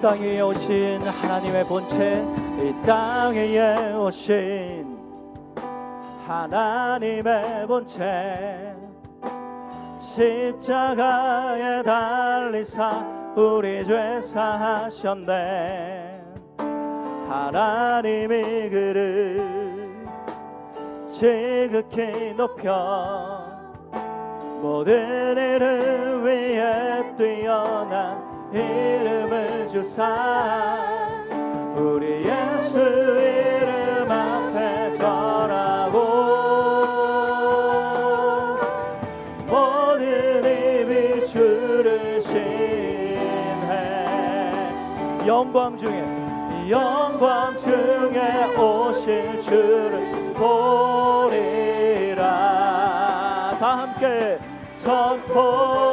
땅 위에 오신 하나님의 본체 이 땅 위에 오신 하나님의 본체. 십자가에 달리사 우리 죄 사하셨네. 하나님이 그를 지극히 높여 모든 이름 위에 뛰어난 이름을 주사. 우리 예수 이름 앞에 절하고 모든 입이 주를 신해. 영광 중에 영광 중에 오실 주를 보리라. 다 함께 선포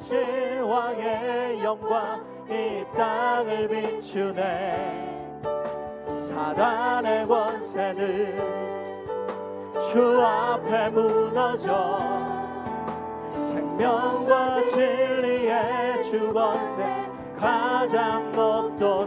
다시 왕의 영광 이 땅을 비추네. 사단의 권세는 주 앞에 무너져 생명과 진리의 주권세 가장 높도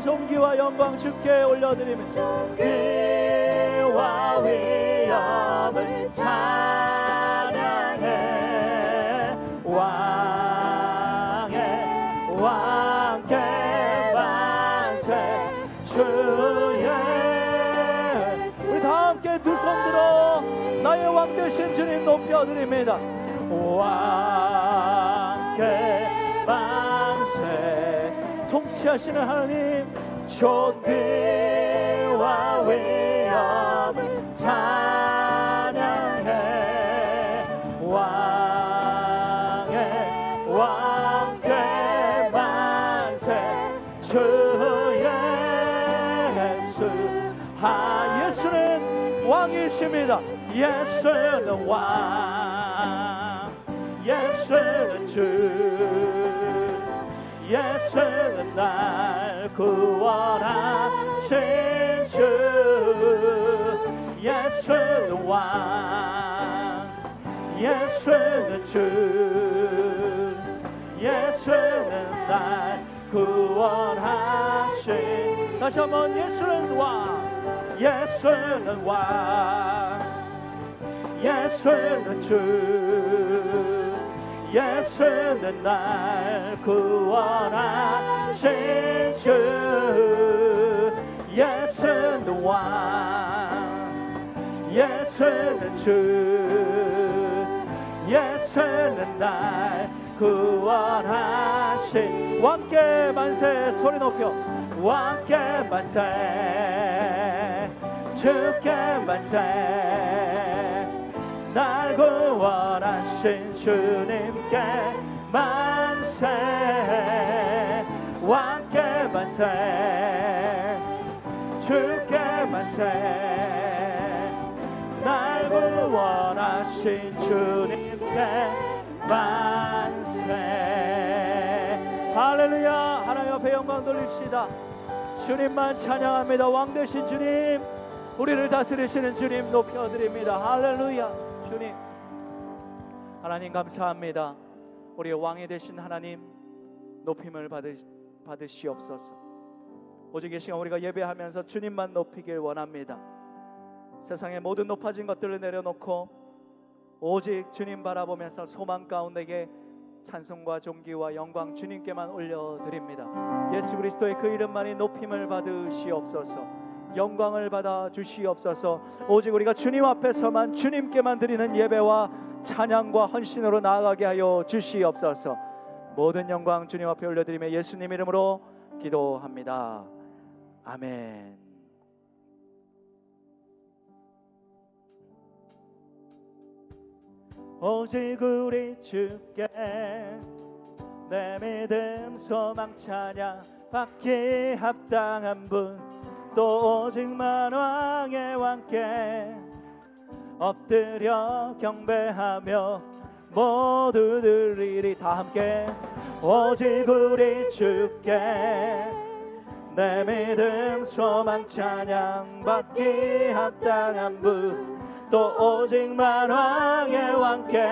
찬송과 존귀와 영광 주께 올려드리면서 그와 위엄을 찬양해. 왕의 왕께 만세. 주의 우리 다 함께 두 손 들어 나의 왕 되신 주님 높여드립니다. 왕께 만세 통치하시는 하나님 존귀와 위엄을 찬양해. 왕의 왕께 만세 주 예수. 하 예수는 왕이십니다. 예수는 왕 예수는 주 예수는 날 구원하신 주. 예수는 왕. 예수는 주. 예수는 날 구원하신 다시 한번 예수는 왕. 예수는 왕. 예수는 주 예수는 날 구원하신 주. 예수는 왕. 예수는 주. 예수는 날 구원하신 왕께 만세 소리 높여. 왕께 만세. 주께 만세 날 구원하신 주님께 만세 왕께 만세 주께 만세. 날 구원하신 주님께 만세. 할렐루야 하나님 앞에 영광 돌립시다. 주님만 찬양합니다. 왕 되신 주님 우리를 다스리시는 주님 높여드립니다. 할렐루야 주님 하나님 감사합니다 우리의 왕이 되신 하나님 높임을 받으, 받으시옵소서 오직 이 시간 우리가 예배하면서 주님만 높이길 원합니다 세상의 모든 높아진 것들을 내려놓고 오직 주님 바라보면서 소망 가운데에 찬송과 존귀와 영광 주님께만 올려드립니다. 예수 그리스도의 그 이름만이 높임을 받으시옵소서. 영광을 받아 주시옵소서. 오직 우리가 주님 앞에서만 주님께만 드리는 예배와 찬양과 헌신으로 나아가게 하여 주시옵소서. 모든 영광 주님 앞에 올려드리며 예수님 이름으로 기도합니다. 아멘. 오직 우리 주께 내 믿음 소망 찬양 받기 합당한 분 또 오직 만왕의 왕께 엎드려 경배하며 모두 들리리 다 함께 오직 우리 주께 내 믿음 소망 찬양 받기 합당한 분 또 오직 만왕의 왕께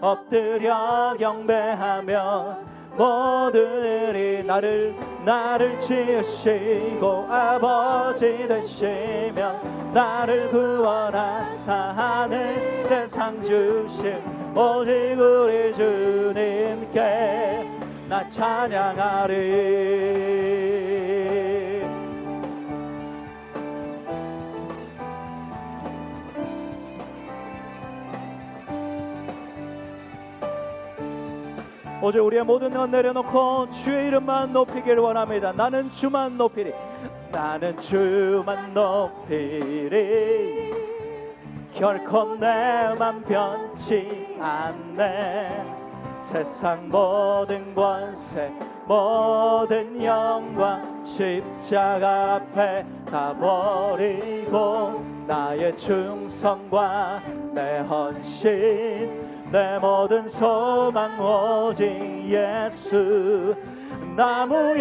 엎드려 경배하며 모두들이 나를 나를 지으시고 아버지 되시며 나를 구원하사 하늘의 상 주신 오직 우리 주님께 나 찬양하리 오직 우리의 모든 것 내려놓고 주의 이름만 높이길 원합니다. 나는 주만 높이리. 나는 주만 높이리. 결코 내맘 변치 않네. 세상 모든 권세, 모든 영광 십자가 앞에 다 버리고 나의 충성과 내 헌신 내 모든 소망 오직 예수 나무에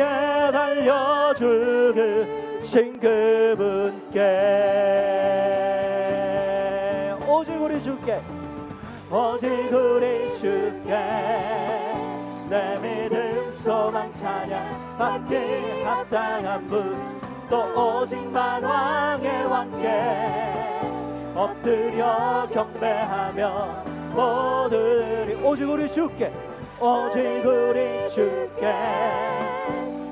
달려 죽으신 그분께. 오직 우리 주께 오직 우리 주께. 내 믿음 소망 찬양 받기 합당한 분 또 오직 만 왕의 왕께 엎드려 경배하며 모두들이 오직 우리 주께 오직 우리 주께.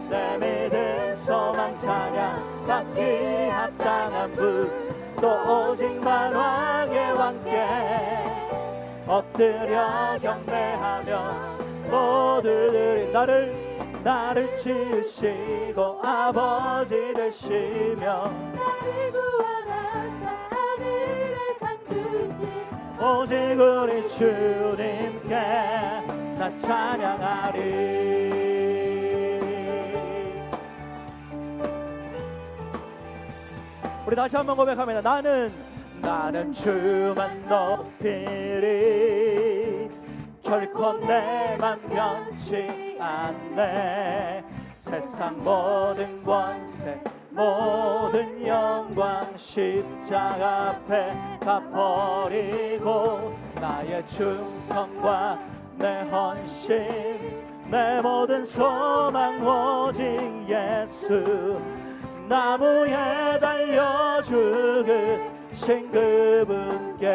내 믿음 소망 찬양 받기 합당한 분 또 오직 만 왕의 왕께. 엎드려 경배하며 모두들이 나를 나를 지으시고 아버지 되시며 오직 우리 주님께 나 찬양하리. 우리 다시 한번 고백합니다. 나는 나는 주만 높이리. 결코 내맘 변치 않네. 세상 모든 권세 모든 영광 십자가 앞에 다 버리고 나의 충성과 내 헌신 내 모든 소망 오직 예수. 나무에 달려 죽으신 그분께.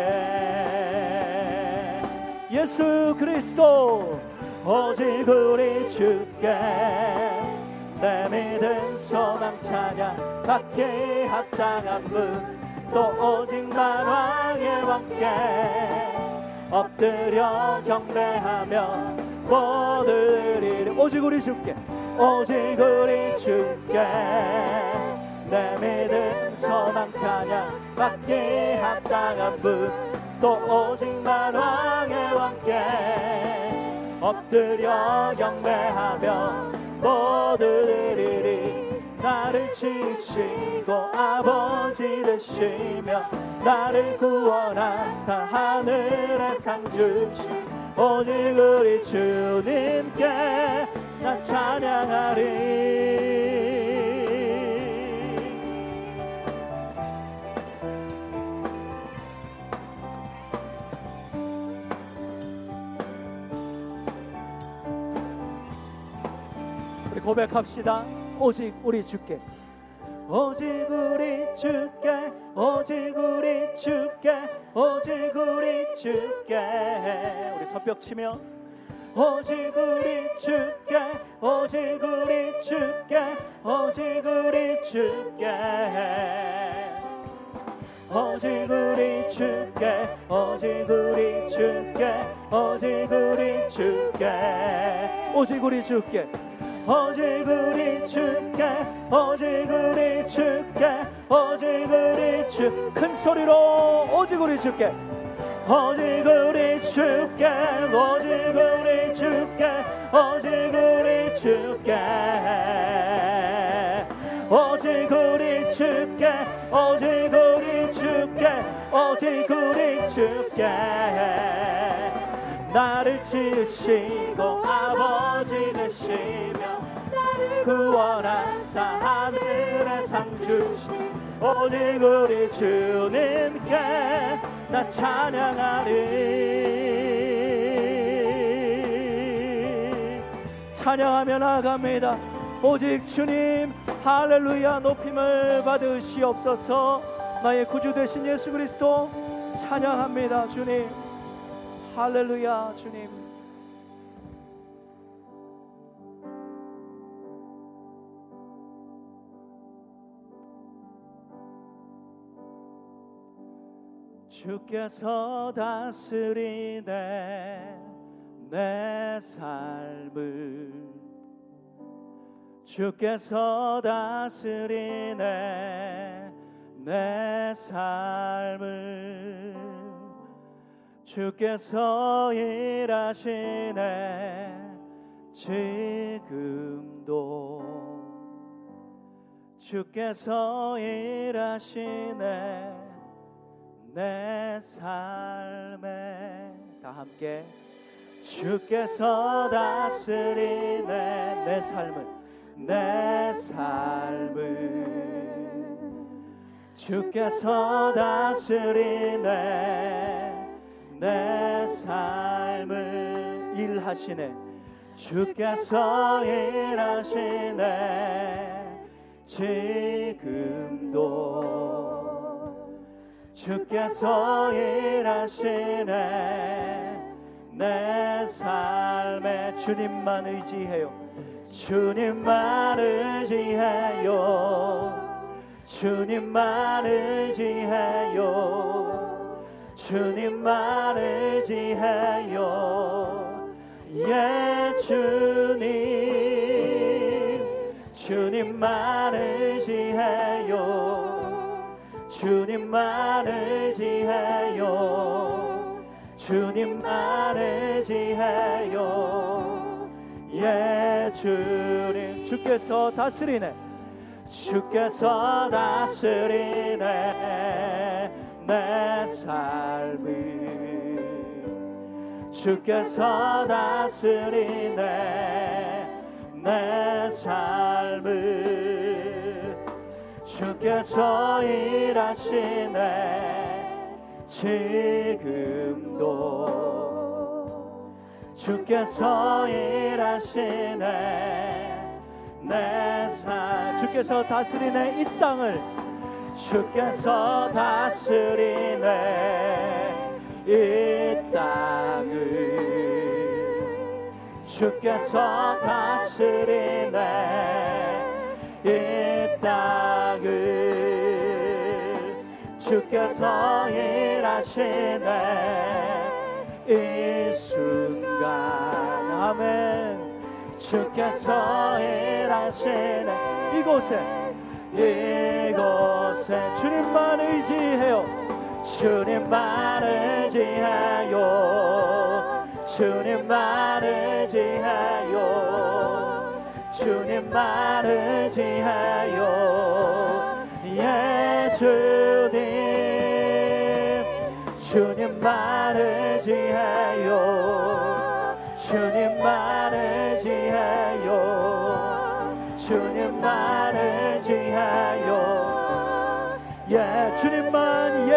예수 그리스도 오직 우리 주께 내 믿음 소망 찬양 받기 합당한 분 또 오직 만왕의 왕께 엎드려 경배하며 모두들이 오직 우리 주께 오직 우리 주께 내 믿음 소망 찬양 받기 합당한 분 또 오직 만왕의 왕께 엎드려 경배하며 모두 드리리 나를 지시고 아버지 되시며 나를 구원하사 하늘의 상 주신 오직 우리 주님께 나 찬양하리 고백합시다 오직 우리 주께 오직 우리 주께 오직 우리 주께 오직 우리 주께 우리 서벽 치며 오직 우리 주께 오직 우리 주께 오직 우리 주께 오직 우리 주께 오직 우리 주께 오직 우리 주께 오직 우리 주께 어제 그리 축게 어제 그리 축게 어제 그리 축큰 소리로 어제 그리 축게 어제 그리 축게 어제 그리 축게 어제 그리 축게 어제 그리 축게 어제 그리 축게 어제 그리 축게 나를 지으시고 아버지 되시며 구원하사 하늘의 상 주신 오직 우리 주님께 나 찬양하리. 찬양하며 나갑니다. 오직 주님 할렐루야 높임을 받으시옵소서. 나의 구주 되신 예수 그리스도 찬양합니다 주님 할렐루야 주님. 주께서 다스리네 내 삶을. 주께서 다스리네 내 삶을 주께서 일하시네. 지금도 주께서 일하시네. 내 삶에 다 함께 주께서 다스리네. 내 삶을 내 삶을 주께서 다스리네 내 삶을 일하시네. 주께서 일하시네. 지금도 주께서 일하시네. 내 삶에 주님만 의지해요. 주님만 의지해요. 주님만 의지해요 주님만 의지해요. 예 주님. 주님만 의지해요. 주님만 의지해요. 주님만 의지해요. 예 주님. 주께서 다스리네. 주께서 다스리네 내 삶을 주께서 다스리네. 내 삶을 주께서 일하시네. 지금도 주께서 일하시네. 내 삶 주께서 다스리네 이 땅을 주께서 다스리네 이 땅을. 주께서 다스리네 이 땅을. 주께서 일하시네 이 순간. 아멘. 주께서 일하시네. 이곳에 이곳 에 주님만 의지해요. 주님만 의지해요. 주님만 의지해요. 주님만을 지하여 예 주님 주님만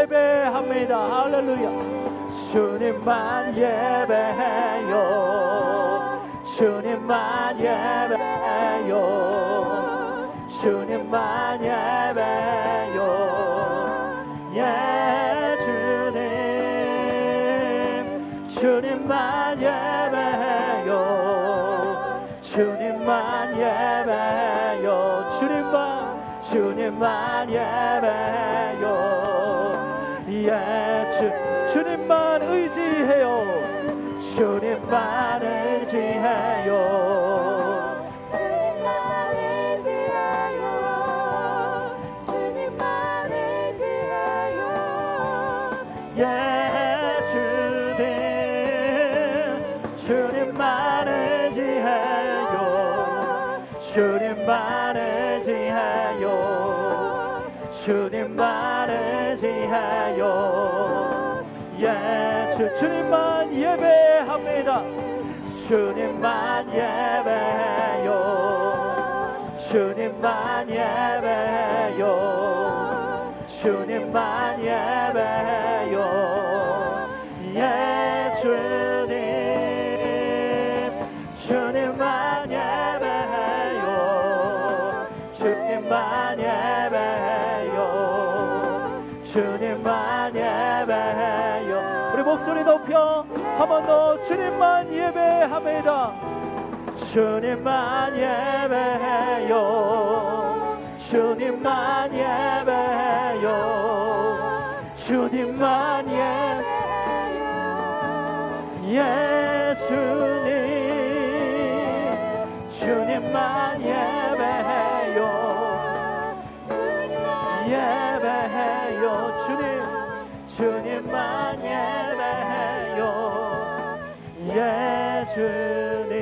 예배합니다. 할렐루야. 주님만 예배해요. 주님만 예배해요. 주님만 예배해요. 예 주님. 주님만 예배해요. 주님만 예배해요. 주님만 주님만 예배해요 예 주, 주님만 의지해요. 주님만 의지해요. 주님만 의지하여 주님만 의지하여 예 주님 주님만 의지해요. 주님만 의지해요. 주님만 의지해요 예 주, 주님만 예배합니다. 주님만 예배해요. 주님만 예배해요. 주님만 예배해요. 예주 높여 한 번 더 주님만 예배합니다. 주님만 예배해요. 주님만 예배해요. 주님만 예배해요 예수님. 주님만 예배해요 예수님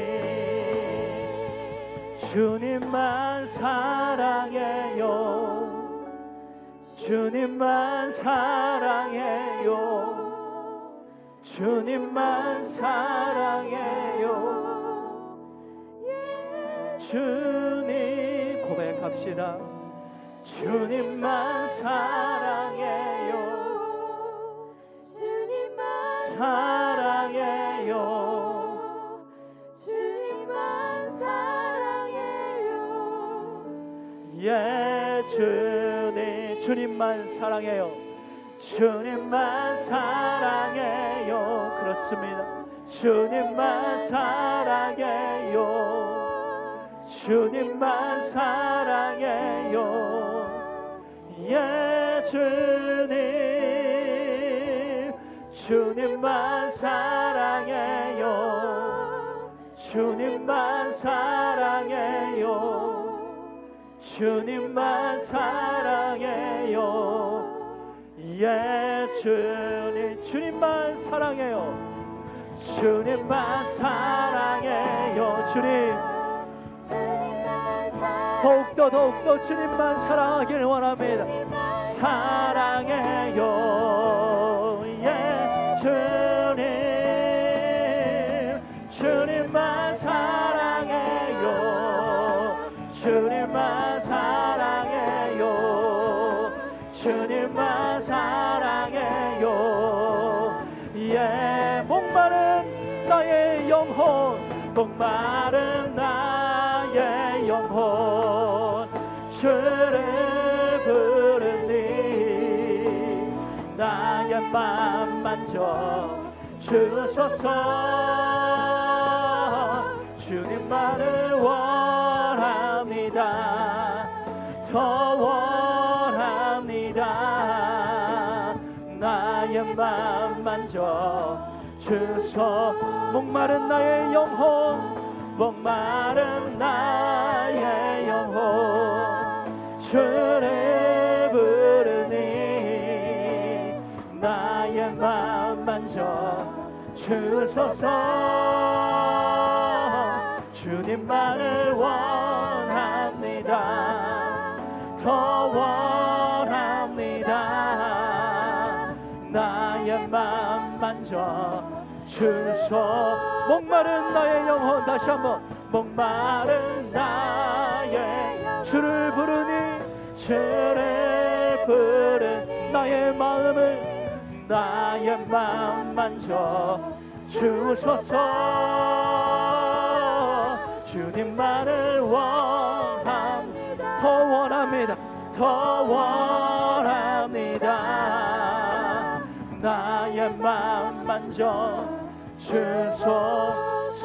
주님만 사랑해요. 주님만 사랑해요. 주님만 사랑해요. 주님 고백합시다. 주님만 사랑해요. 주님만 사랑해요 예 주님 주님만 사랑해요. 주님만 사랑해요. 그렇습니다. 주님만 사랑해요. 주님만 사랑해요. 예 주님 주님만 사랑해요. 주님만 사랑해요 주님만 사랑해요. 예 주님 주님만 사랑해요. 주님만 사랑해요 주님. 더욱더 더욱더 주님만 사랑하길 원합니다. 사랑해요 주님만 사랑해요. 주님만 사랑해요. 예 목마른 나의 영혼 목마른 나의 영혼. 주를 부르니 나의 맘 만져 주소서. 주님만을 원합니다 더 원합니다. 나의 맘 만져 주소. 목마른 나의 영혼 목마른 나의 영혼. 주를 부르니 나의 맘 만져 주소서. 주님만을 원 맘 만져 주소 목마른 나의 영혼. 다시 한번. 목마른 나의 주를 부르니 주를 부르니 나의 마음을 나의 맘 만져 주소서. 주님만을 원합니다 더 원합니다. 더 원합니다. 나의 맘 만져 주소서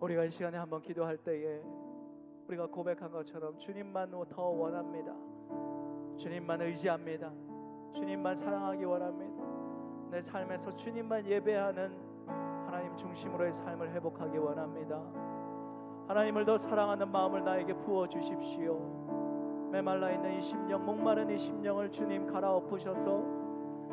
우리가 이 시간에 한번 기도할 때에 우리가 고백한 것처럼 주님만 더 원합니다. 주님만 의지합니다. 주님만 사랑하기 원합니다. 내 삶에서 주님만 예배하는 하나님 중심으로의 삶을 회복하기 원합니다. 하나님을 더 사랑하는 마음을 나에게 부어 주십시오 메말라 있는 이 심령 목마른 이 심령을 주님 갈아엎으셔서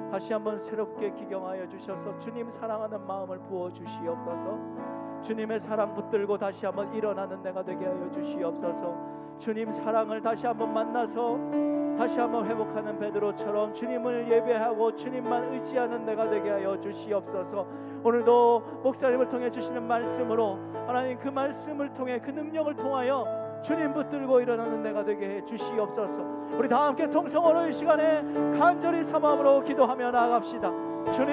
다시 한번 새롭게 기경하여 주셔서 주님 사랑하는 마음을 부어 주시옵소서. 주님의 사랑 붙들고 다시 한번 일어나는 내가 되게 하여 주시옵소서. 주님 사랑을 다시 한번 만나서 다시 한번 회복하는 베드로처럼 주님을 예배하고 주님만 의지하는 내가 되게 하여 주시옵소서. 오늘도 목사님을 통해 주시는 말씀으로 하나님 그 말씀을 통해 그 능력을 통하여 주님 붙들고 일어나는 내가 되게 해 주시옵소서. 우리 다 함께 통성어로 이 시간에 간절히 사모함으로 기도하며 나아갑시다. 주님